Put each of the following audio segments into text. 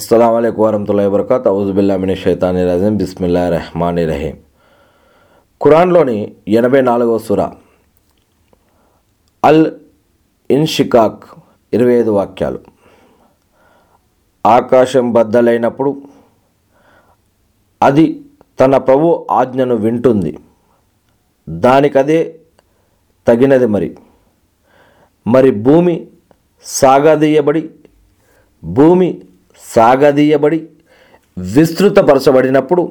అస్సలం అయికు వరహతుల్లా వబర్కత్ ఔజుబిల్లామిని షైతాని రజీం బిస్మిల్లా రెహమాని రహీం ఖురాన్లోని ఎనభై నాలుగవ సుర. అల్ ఇన్షికాక్ ఇరవై ఐదు వాక్యాలు. ఆకాశం బద్దలైనప్పుడు అది తన ప్రభు ఆజ్ఞను వింటుంది. దానికదే తగినది మరి. మరి భూమి సాగదీయబడి భూమి సాగదీయబడి విస్తృతపరచబడినప్పుడు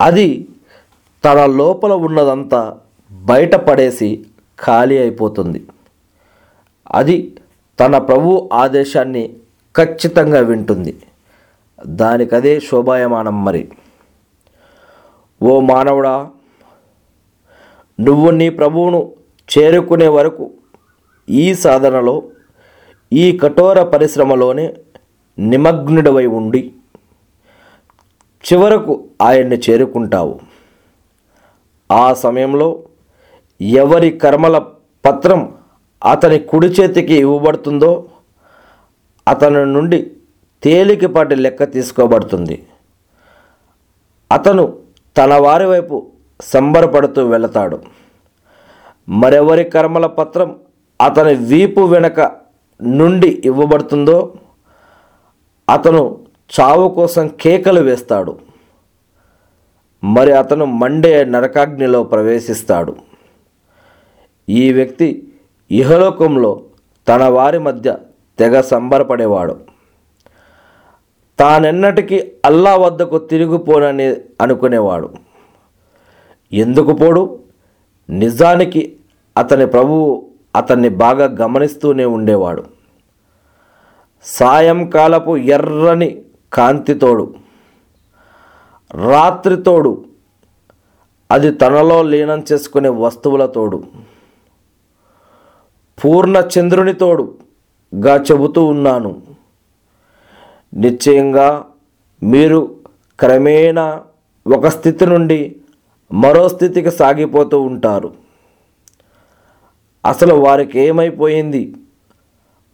అది తన లోపల ఉన్నదంతా బయటపడేసి ఖాళీ అయిపోతుంది. అది తన ప్రభు ఆదేశాన్ని ఖచ్చితంగా వింటుంది. దానికదే శోభాయమానం మరి. ఓ మానవుడా నువ్వు నీ ప్రభువును చేరుకునే వరకు ఈ సాధనలో ఈ కఠోర పరిశ్రమలోనే నిమగ్నుడవై ఉండి చివరకు ఆయన్ని చేరుకుంటావు. ఆ సమయంలో ఎవరి కర్మల పత్రం అతని కుడి చేతికి ఇవ్వబడుతుందో అతని నుండి తేలికపాటి లెక్క తీసుకోబడుతుంది. అతను తన వారి వైపు సంబరపడుతూ వెళతాడు. మరెవరి కర్మల పత్రం అతని వీపు వెనక నుండి ఇవ్వబడుతుందో అతను చావు కోసం కేకలు వేస్తాడు. మరి అతను మండే నరకాగ్నిలో ప్రవేశిస్తాడు. ఈ వ్యక్తి ఇహలోకంలో తన వారి మధ్య తెగ సంబరపడేవాడు. తానెన్నటికీ అల్లా వద్దకు తిరిగిపోనని అనుకునేవాడు. ఎందుకు పోడు? నిజానికి అతని ప్రభువు అతన్ని బాగా గమనిస్తూనే ఉండేవాడు. సాయంకాలపు ఎర్రని కాంతితోడు రాత్రితోడు అది తనలో లీనం చేసుకునే వస్తువులతోడు పూర్ణ చంద్రునితోడు గా చెబుతూ ఉన్నాను. నిశ్చయంగా మీరు క్రమేణా ఒక స్థితి నుండి మరో స్థితికి సాగిపోతూ ఉంటారు. అసలు వారికి ఏమైపోయింది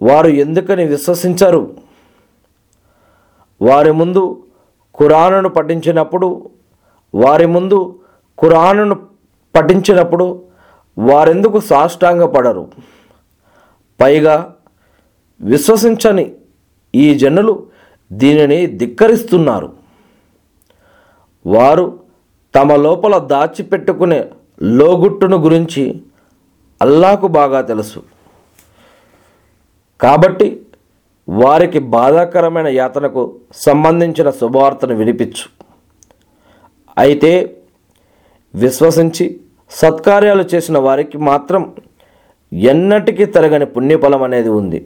వారు ఎందుకని విశ్వసించరు? వారి ముందు ఖురాను పఠించినప్పుడు వారి ముందు ఖురాను పఠించినప్పుడు వారెందుకు సాష్టాంగపడరు? పైగా విశ్వసించని ఈ జనులు దీనిని ధిక్కరిస్తున్నారు. వారు తమ లోపల దాచిపెట్టుకునే లోగుట్టును గురించి అల్లాకు బాగా తెలుసు. కాబట్టి వారికి బాధాకరమైన యాతనకు సంబంధించిన శుభవార్తను వినిపించు. అయితే విశ్వసించి సత్కార్యాలు చేసిన వారికి మాత్రం ఎన్నటికీ తరగని పుణ్యఫలం అనేది ఉంది.